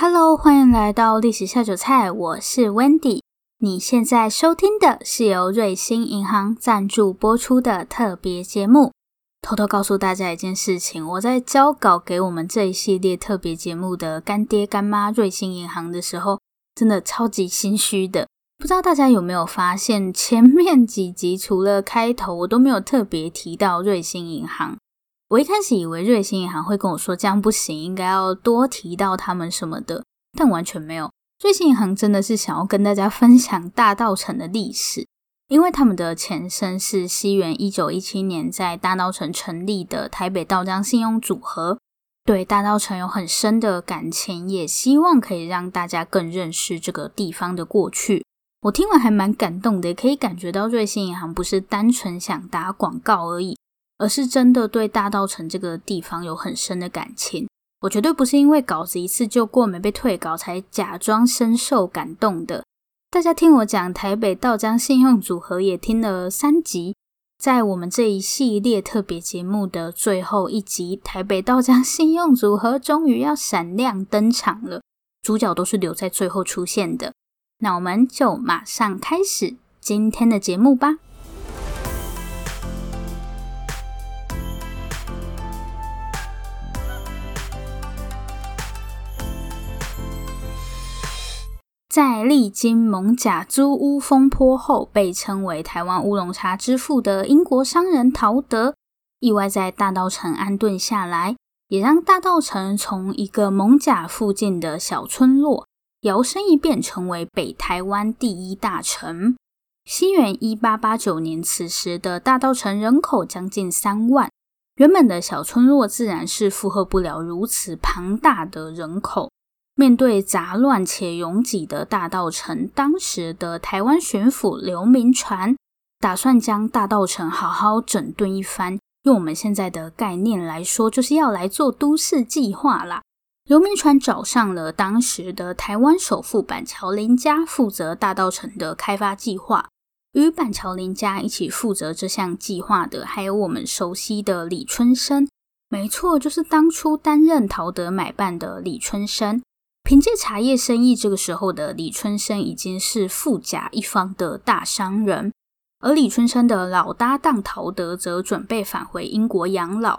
Hello，欢迎来到历史下酒菜，我是 Wendy。你现在收听的是由瑞星银行赞助播出的特别节目。偷偷告诉大家一件事情，我在交稿给我们这一系列特别节目的干爹干妈瑞星银行的时候，真的超级心虚的。不知道大家有没有发现，前面几集除了开头，我都没有特别提到瑞星银行。我一开始以为瑞星银行会跟我说这样不行，应该要多提到他们什么的，但完全没有。瑞星银行真的是想要跟大家分享大稻城的历史，因为他们的前身是西元一九一七年在大稻城成立的台北道江信用组合，对大稻城有很深的感情，也希望可以让大家更认识这个地方的过去。我听完还蛮感动的，可以感觉到瑞星银行不是单纯想打广告而已。而是真的对大稻城这个地方有很深的感情，我绝对不是因为稿子一次就过没被退稿才假装深受感动的。大家听我讲台北稻浆信用组合也听了三集，在我们这一系列特别节目的最后一集，台北稻浆信用组合终于要闪亮登场了，主角都是留在最后出现的。那我们就马上开始今天的节目吧。在历经蒙甲租屋风波后，被称为台湾乌龙茶之父的英国商人陶德，意外在大稻城安顿下来，也让大稻城从一个蒙甲附近的小村落，摇身一变成为北台湾第一大城。西元一八八九年，此时的大稻城人口将近三万，原本的小村落自然是负荷不了如此庞大的人口。面对杂乱且拥挤的大稻城，当时的台湾巡抚刘铭传打算将大稻城好好整顿一番。用我们现在的概念来说，就是要来做都市计划啦。刘铭传找上了当时的台湾首富板桥林家，负责大稻城的开发计划。与板桥林家一起负责这项计划的，还有我们熟悉的李春生。没错，就是当初担任陶德买办的李春生。凭借茶叶生意，这个时候的李春生已经是富甲一方的大商人，而李春生的老搭档陶德则准备返回英国养老。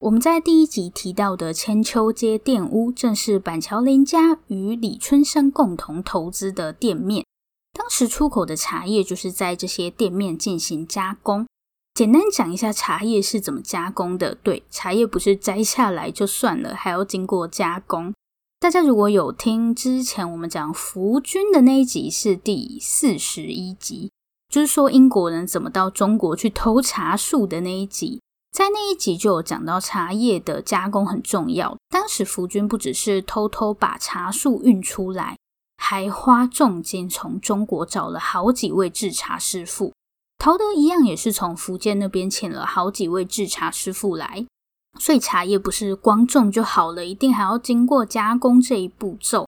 我们在第一集提到的千秋街店屋，正是板桥林家与李春生共同投资的店面。当时出口的茶叶就是在这些店面进行加工。简单讲一下茶叶是怎么加工的。对，茶叶不是摘下来就算了，还要经过加工。大家如果有听之前我们讲福军的那一集，是第四十一集，就是说英国人怎么到中国去偷茶树的那一集，在那一集就有讲到茶叶的加工很重要。当时福军不只是偷偷把茶树运出来，还花重金从中国找了好几位制茶师傅。陶德一样也是从福建那边请了好几位制茶师傅来。所以茶叶不是光种就好了，一定还要经过加工这一步骤。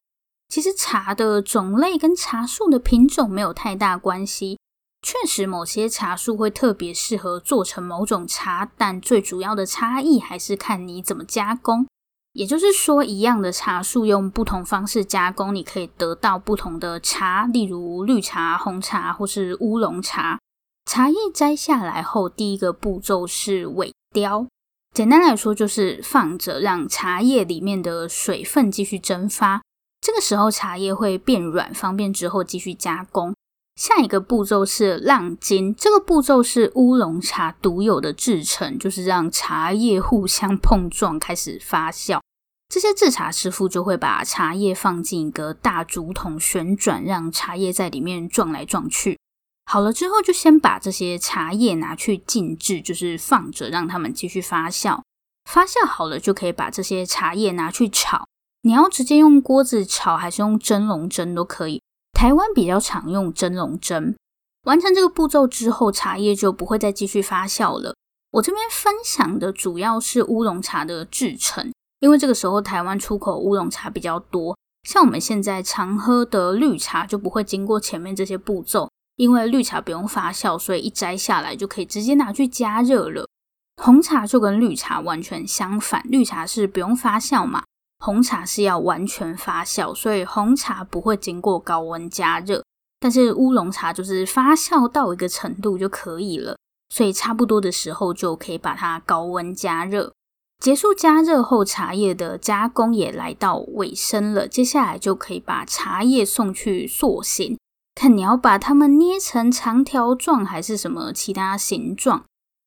其实茶的种类跟茶树的品种没有太大关系。确实，某些茶树会特别适合做成某种茶，但最主要的差异还是看你怎么加工。也就是说，一样的茶树用不同方式加工，你可以得到不同的茶，例如绿茶、红茶或是乌龙茶。茶叶摘下来后，第一个步骤是萎凋。简单来说，就是放着让茶叶里面的水分继续蒸发。这个时候，茶叶会变软，方便之后继续加工。下一个步骤是浪筋，这个步骤是乌龙茶独有的制程，就是让茶叶互相碰撞，开始发酵。这些制茶师傅就会把茶叶放进一个大竹筒旋转，让茶叶在里面撞来撞去。好了之后，就先把这些茶叶拿去静置，就是放着，让它们继续发酵。发酵好了，就可以把这些茶叶拿去炒。你要直接用锅子炒，还是用蒸笼蒸都可以。台湾比较常用蒸笼蒸。完成这个步骤之后，茶叶就不会再继续发酵了。我这边分享的主要是乌龙茶的制程，因为这个时候台湾出口乌龙茶比较多。像我们现在常喝的绿茶，就不会经过前面这些步骤。因为绿茶不用发酵，所以一摘下来就可以直接拿去加热了。红茶就跟绿茶完全相反，绿茶是不用发酵嘛，红茶是要完全发酵，所以红茶不会经过高温加热。但是乌龙茶就是发酵到一个程度就可以了，所以差不多的时候就可以把它高温加热。结束加热后，茶叶的加工也来到尾声了，接下来就可以把茶叶送去塑形，看你要把它们捏成长条状还是什么其他形状。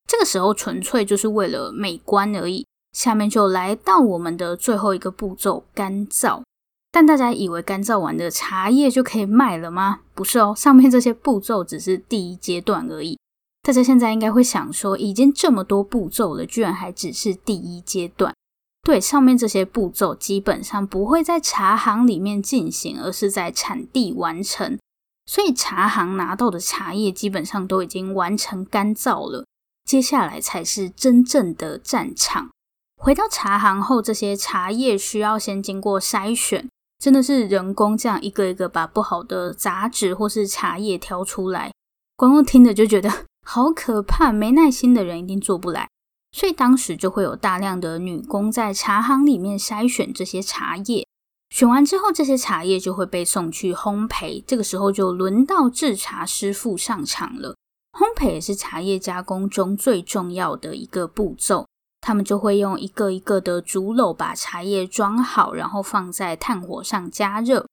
这个时候纯粹就是为了美观而已。下面就来到我们的最后一个步骤——干燥。但大家以为干燥完的茶叶就可以卖了吗？不是哦，上面这些步骤只是第一阶段而已。大家现在应该会想说，已经这么多步骤了，居然还只是第一阶段？对，上面这些步骤基本上不会在茶行里面进行，而是在产地完成。所以茶行拿到的茶叶基本上都已经完成干燥了，接下来才是真正的战场。回到茶行后，这些茶叶需要先经过筛选。真的是人工这样一个一个把不好的杂质或是茶叶挑出来，光光听着就觉得好可怕，没耐心的人一定做不来。所以当时就会有大量的女工在茶行里面筛选这些茶叶，选完之后，这些茶叶就会被送去烘焙。这个时候就轮到制茶师傅上场了。烘焙也是茶叶加工中最重要的一个步骤。他们就会用一个一个的竹篓把茶叶装好，然后放在炭火上加热。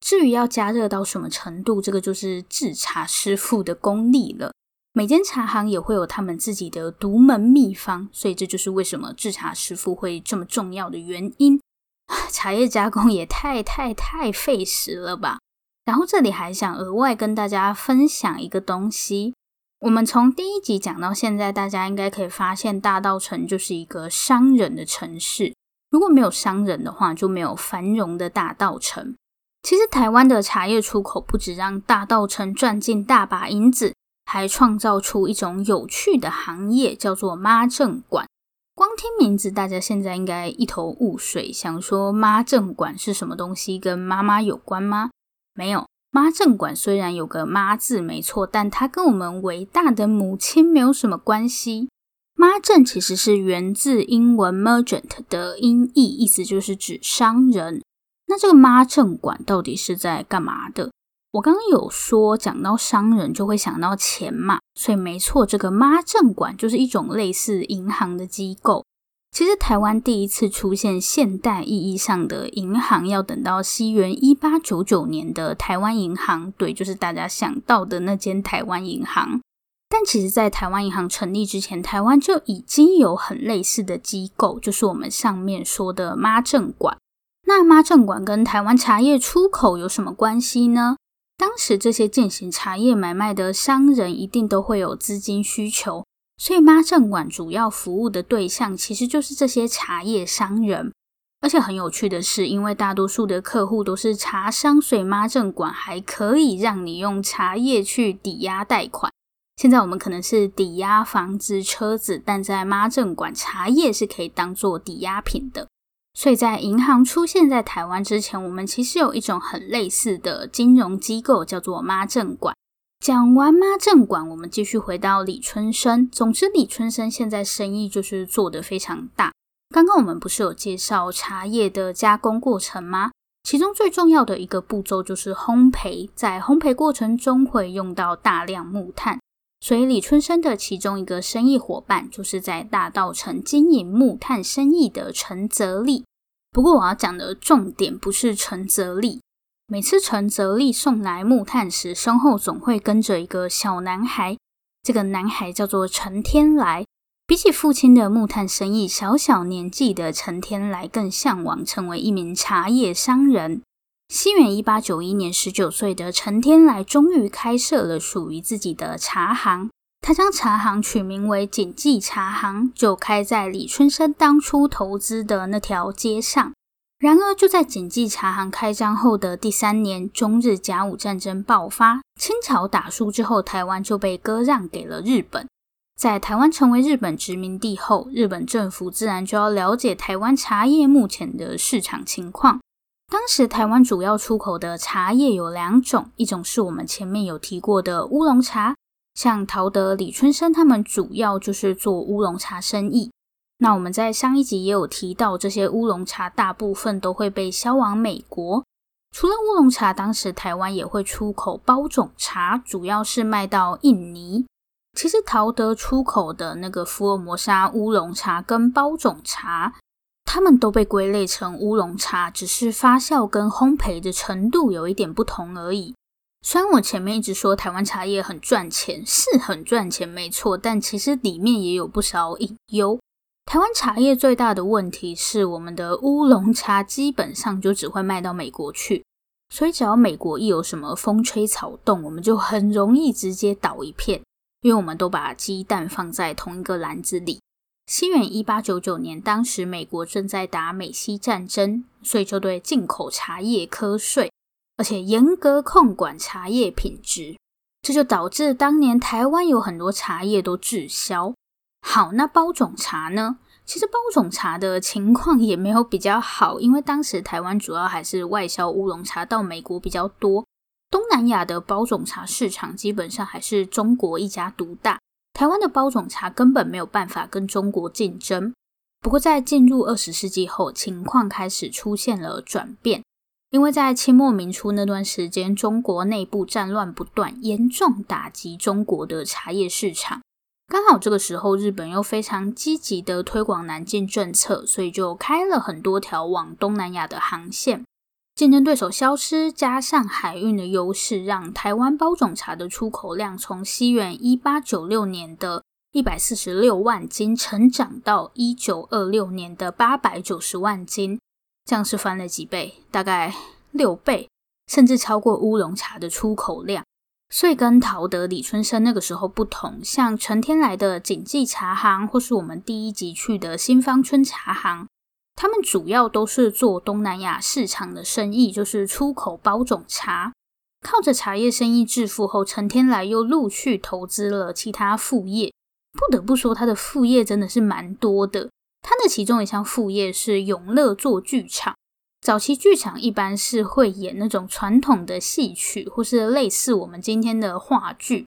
至于要加热到什么程度，这个就是制茶师傅的功力了。每间茶行也会有他们自己的独门秘方，所以这就是为什么制茶师傅会这么重要的原因。茶叶加工也太太太费时了吧？然后这里还想额外跟大家分享一个东西。我们从第一集讲到现在，大家应该可以发现，大稻城就是一个商人的城市。如果没有商人的话，就没有繁荣的大稻城。其实，台湾的茶叶出口不止让大稻城赚进大把银子，还创造出一种有趣的行业，叫做妈政馆。名字，大家现在应该一头雾水，想说妈政馆是什么东西，跟妈妈有关吗？没有。妈政馆虽然有个“妈”字没错，但它跟我们伟大的母亲没有什么关系。妈政其实是源自英文 “merchant” 的音译，意思就是指商人。那这个妈政馆到底是在干嘛的？我刚刚有说，讲到商人就会想到钱嘛，所以没错，这个妈政馆就是一种类似银行的机构。其实台湾第一次出现现代意义上的银行，要等到西元一八九九年的台湾银行，对，就是大家想到的那间台湾银行。但其实，在台湾银行成立之前，台湾就已经有很类似的机构，就是我们上面说的妈政馆。那妈政馆跟台湾茶叶出口有什么关系呢？当时这些进行茶叶买卖的商人一定都会有资金需求。所以妈政馆主要服务的对象其实就是这些茶叶商人，而且很有趣的是，因为大多数的客户都是茶商，所以妈政馆还可以让你用茶叶去抵押贷款。现在我们可能是抵押房子、车子，但在妈政馆，茶叶是可以当做抵押品的。所以在银行出现在台湾之前，我们其实有一种很类似的金融机构，叫做妈政馆。讲完妈政馆，我们继续回到李春生。总之，李春生现在生意就是做得非常大。刚刚我们不是有介绍茶叶的加工过程吗？其中最重要的一个步骤就是烘焙，在烘焙过程中会用到大量木炭，所以李春生的其中一个生意伙伴就是在大稻城经营木炭生意的陈泽利。不过我要讲的重点不是陈泽利。每次陈泽利送来木炭时，身后总会跟着一个小男孩。这个男孩叫做陈天来。比起父亲的木炭生意，小小年纪的陈天来更向往成为一名茶叶商人。西元一八九一年，十九岁的陈天来终于开设了属于自己的茶行。他将茶行取名为锦记茶行，就开在李春生当初投资的那条街上。然而，就在锦记茶行开张后的第三年，中日甲午战争爆发，清朝打输之后，台湾就被割让给了日本。在台湾成为日本殖民地后，日本政府自然就要了解台湾茶叶目前的市场情况。当时台湾主要出口的茶叶有两种，一种是我们前面有提过的乌龙茶，像陶德、李春生他们主要就是做乌龙茶生意。那我们在上一集也有提到，这些乌龙茶大部分都会被销往美国。除了乌龙茶，当时台湾也会出口包种茶，主要是卖到印尼。其实陶德出口的那个福尔摩沙乌龙茶跟包种茶，它们都被归类成乌龙茶，只是发酵跟烘焙的程度有一点不同而已。虽然我前面一直说台湾茶叶很赚钱，是很赚钱，没错，但其实里面也有不少隐忧。台湾茶叶最大的问题是，我们的乌龙茶基本上就只会卖到美国去，所以只要美国一有什么风吹草动，我们就很容易直接倒一片，因为我们都把鸡蛋放在同一个篮子里。西元一八九九年，当时美国正在打美西战争，所以就对进口茶叶课税。而且严格控管茶叶品质，这就导致当年台湾有很多茶叶都滞销。好，那包种茶呢？其实包种茶的情况也没有比较好，因为当时台湾主要还是外销乌龙茶到美国比较多。东南亚的包种茶市场基本上还是中国一家独大，台湾的包种茶根本没有办法跟中国竞争。不过在进入二十世纪后，情况开始出现了转变。因为在清末民初那段时间，中国内部战乱不断，严重打击中国的茶叶市场。刚好这个时候，日本又非常积极的推广南进政策，所以就开了很多条往东南亚的航线。竞争对手消失，加上海运的优势，让台湾包种茶的出口量从西元一八九六年的一百四十六万斤，成长到一九二六年的八百九十万斤。这样是翻了几倍，大概六倍，甚至超过乌龙茶的出口量。所以跟陶德、李春生那个时候不同，像陈天来的锦记茶行，或是我们第一集去的新芳村茶行，他们主要都是做东南亚市场的生意，就是出口包种茶。靠着茶叶生意致富后，陈天来又陆续投资了其他副业。不得不说，他的副业真的是蛮多的。他的其中一项副业是永乐做剧场。早期剧场一般是会演那种传统的戏曲，或是类似我们今天的话剧。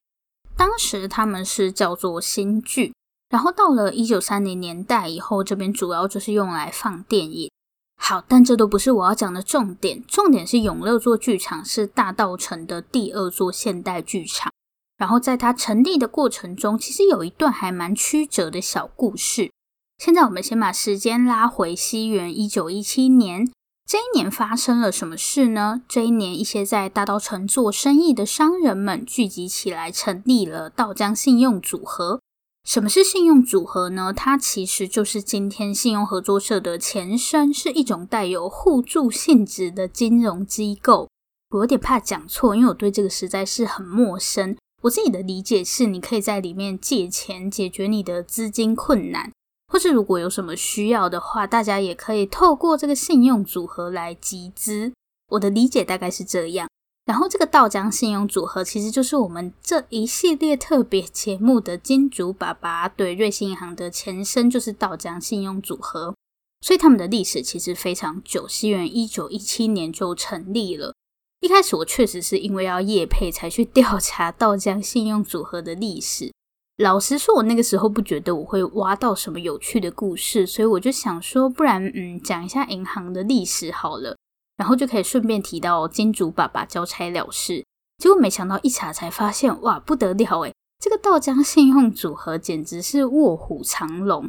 当时他们是叫做新剧。然后到了一九三零年代以后，这边主要就是用来放电影。好，但这都不是我要讲的重点。重点是永乐座剧场是大稻城的第二座现代剧场。然后在它成立的过程中，其实有一段还蛮曲折的小故事。现在我们先把时间拉回西元一九一七年，这一年发生了什么事呢？这一年，一些在大稻城做生意的商人们聚集起来，成立了稻江信用组合。什么是信用组合呢？它其实就是今天信用合作社的前身，是一种带有互助性质的金融机构。我有点怕讲错，因为我对这个实在是很陌生。我自己的理解是，你可以在里面借钱，解决你的资金困难。或是如果有什么需要的话，大家也可以透过这个信用组合来集资。我的理解大概是这样。然后这个道江信用组合其实就是我们这一系列特别节目的金主爸爸，对，瑞信银行的前身就是道江信用组合，所以他们的历史其实非常久，西元一九一七年就成立了。一开始我确实是因为要业配才去调查道江信用组合的历史。老实说，我那个时候不觉得我会挖到什么有趣的故事，所以我就想说，不然嗯，讲一下银行的历史好了，然后就可以顺便提到金主爸爸交差了事。结果没想到一查才发现，哇，不得了诶，这个道江信用组合简直是卧虎藏龙。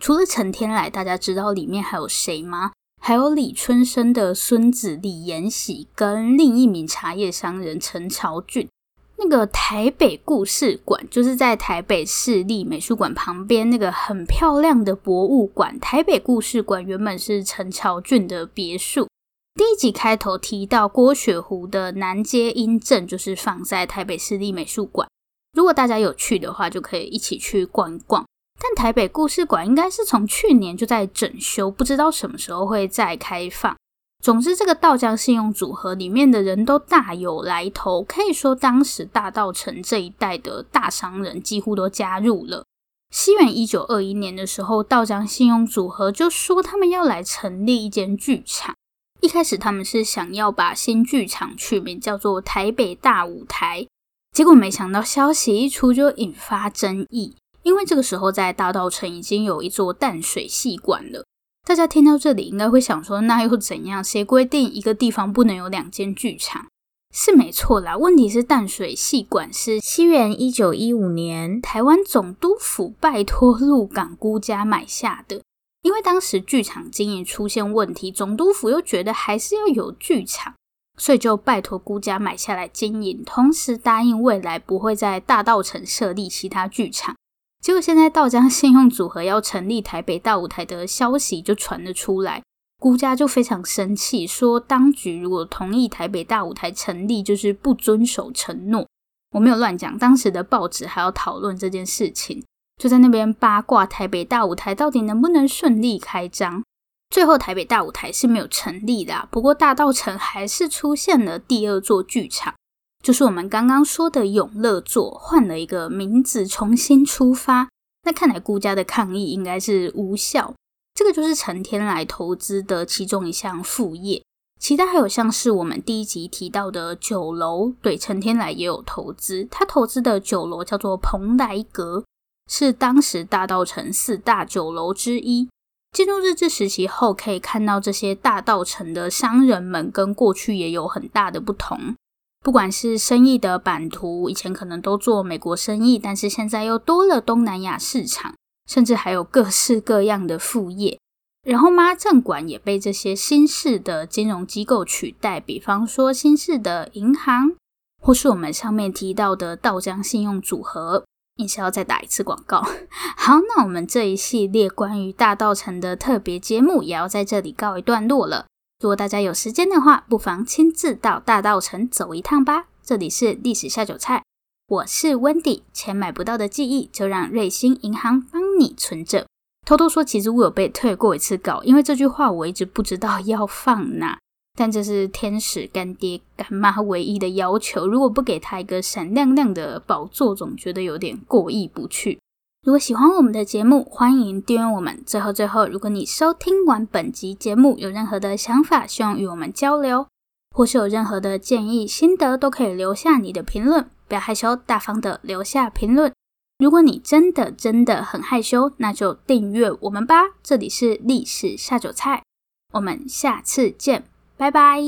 除了陈天来，大家知道里面还有谁吗？还有李春生的孙子李延喜跟另一名茶叶商人陈朝俊。那个台北故事馆就是在台北市立美术馆旁边那个很漂亮的博物馆。台北故事馆原本是陈朝俊的别墅。第一集开头提到郭雪湖的南街阴镇，就是放在台北市立美术馆。如果大家有去的话，就可以一起去逛一逛。但台北故事馆应该是从去年就在整修，不知道什么时候会再开放。总之，这个道江信用组合里面的人都大有来头，可以说当时大稻城这一带的大商人几乎都加入了。西元一九二一年的时候，道江信用组合就说他们要来成立一间剧场。一开始他们是想要把新剧场取名叫做台北大舞台，结果没想到消息一出就引发争议。因为这个时候在大稻城已经有一座淡水戏馆了。大家听到这里应该会想说，那又怎样？谁规定一个地方不能有两间剧场？是没错啦。问题是淡水戏馆是西元一九一五年台湾总督府拜托鹿港辜家买下的。因为当时剧场经营出现问题，总督府又觉得还是要有剧场，所以就拜托辜家买下来经营，同时答应未来不会在大稻城设立其他剧场。结果现在道江信用组合要成立台北大舞台的消息就传了出来，辜家就非常生气，说当局如果同意台北大舞台成立，就是不遵守承诺。我没有乱讲，当时的报纸还要讨论这件事情，就在那边八卦台北大舞台到底能不能顺利开张。最后台北大舞台是没有成立的，不过大道城还是出现了第二座剧场。就是我们刚刚说的永乐座换了一个名字，重新出发。那看来顾家的抗议应该是无效。这个就是陈天来投资的其中一项副业。其他还有像是我们第一集提到的酒楼，对，陈天来也有投资。他投资的酒楼叫做蓬莱阁，是当时大道城四大酒楼之一。进入日治时期后，可以看到这些大道城的商人们跟过去也有很大的不同。不管是生意的版图，以前可能都做美国生意，但是现在又多了东南亚市场，甚至还有各式各样的副业。然后妈政馆也被这些新式的金融机构取代，比方说新式的银行，或是我们上面提到的道江信用组合。硬是要再打一次广告。好，那我们这一系列关于大稻城的特别节目也要在这里告一段落了。如果大家有时间的话，不妨亲自到大稻城走一趟吧。这里是历史下酒菜，我是 Wendy。钱买不到的记忆，就让瑞星银行帮你存着。偷偷说，其实我有被退过一次稿，因为这句话我一直不知道要放哪。但这是天使干爹干妈唯一的要求，如果不给他一个闪亮亮的宝座，总觉得有点过意不去。如果喜欢我们的节目，欢迎订阅我们。最后，最后，如果你收听完本集节目有任何的想法，希望与我们交流，或是有任何的建议、心得，都可以留下你的评论。不要害羞，大方的留下评论。如果你真的真的很害羞，那就订阅我们吧。这里是历史下酒菜，我们下次见，拜拜。